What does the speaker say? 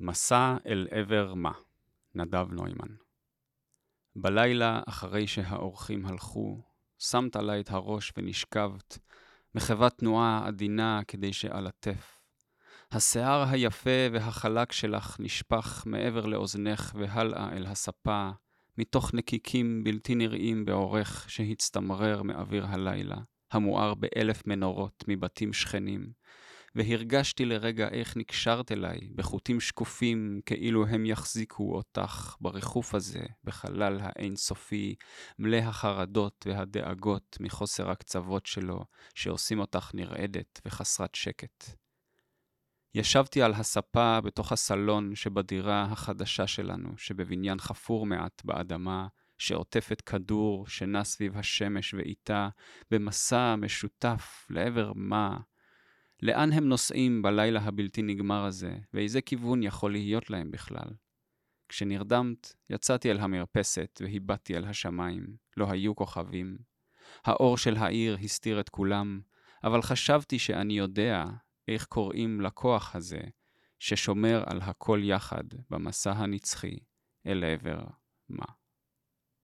מסע אל עבר מה, נדב נוימן. בלילה, אחרי שהאורחים הלכו, שמת עלי את הראש ונשכבת, מחוות תנועה עדינה כדי שאלטף. השיער היפה והחלק שלך נשפך מעבר לאוזנך והלאה אל הספה, מתוך נקיקים בלתי נראים בעורך שהצטמרר מאוויר הלילה, המואר באלף מנורות מבתים שכנים, והרגשתי לרגע איך נקשרת אליי בחוטים שקופים, כאילו הם יחזיקו אותך בריחוף הזה, בחלל האינסופי, מלא החרדות והדאגות מחוסר הקצוות שלו, שעושים אותך נרעדת וחסרת שקט. ישבתי על הספה בתוך הסלון שבדירה החדשה שלנו, שבבניין חפור מעט באדמה, שעוטפת כדור שנע סביב השמש ואיתה, במסע משותף לעבר מה, לאן הם נוסעים בלילה הבלתי נגמר הזה, ואיזה כיוון יכול להיות להם בכלל? כשנרדמת, יצאתי אל המרפסת והיבטתי אל השמיים. לא היו כוכבים. האור של העיר הסתיר את כולם, אבל חשבתי שאני יודע איך קוראים לכוח הזה, ששומר על הכל יחד במסע הנצחי אל עבר מה.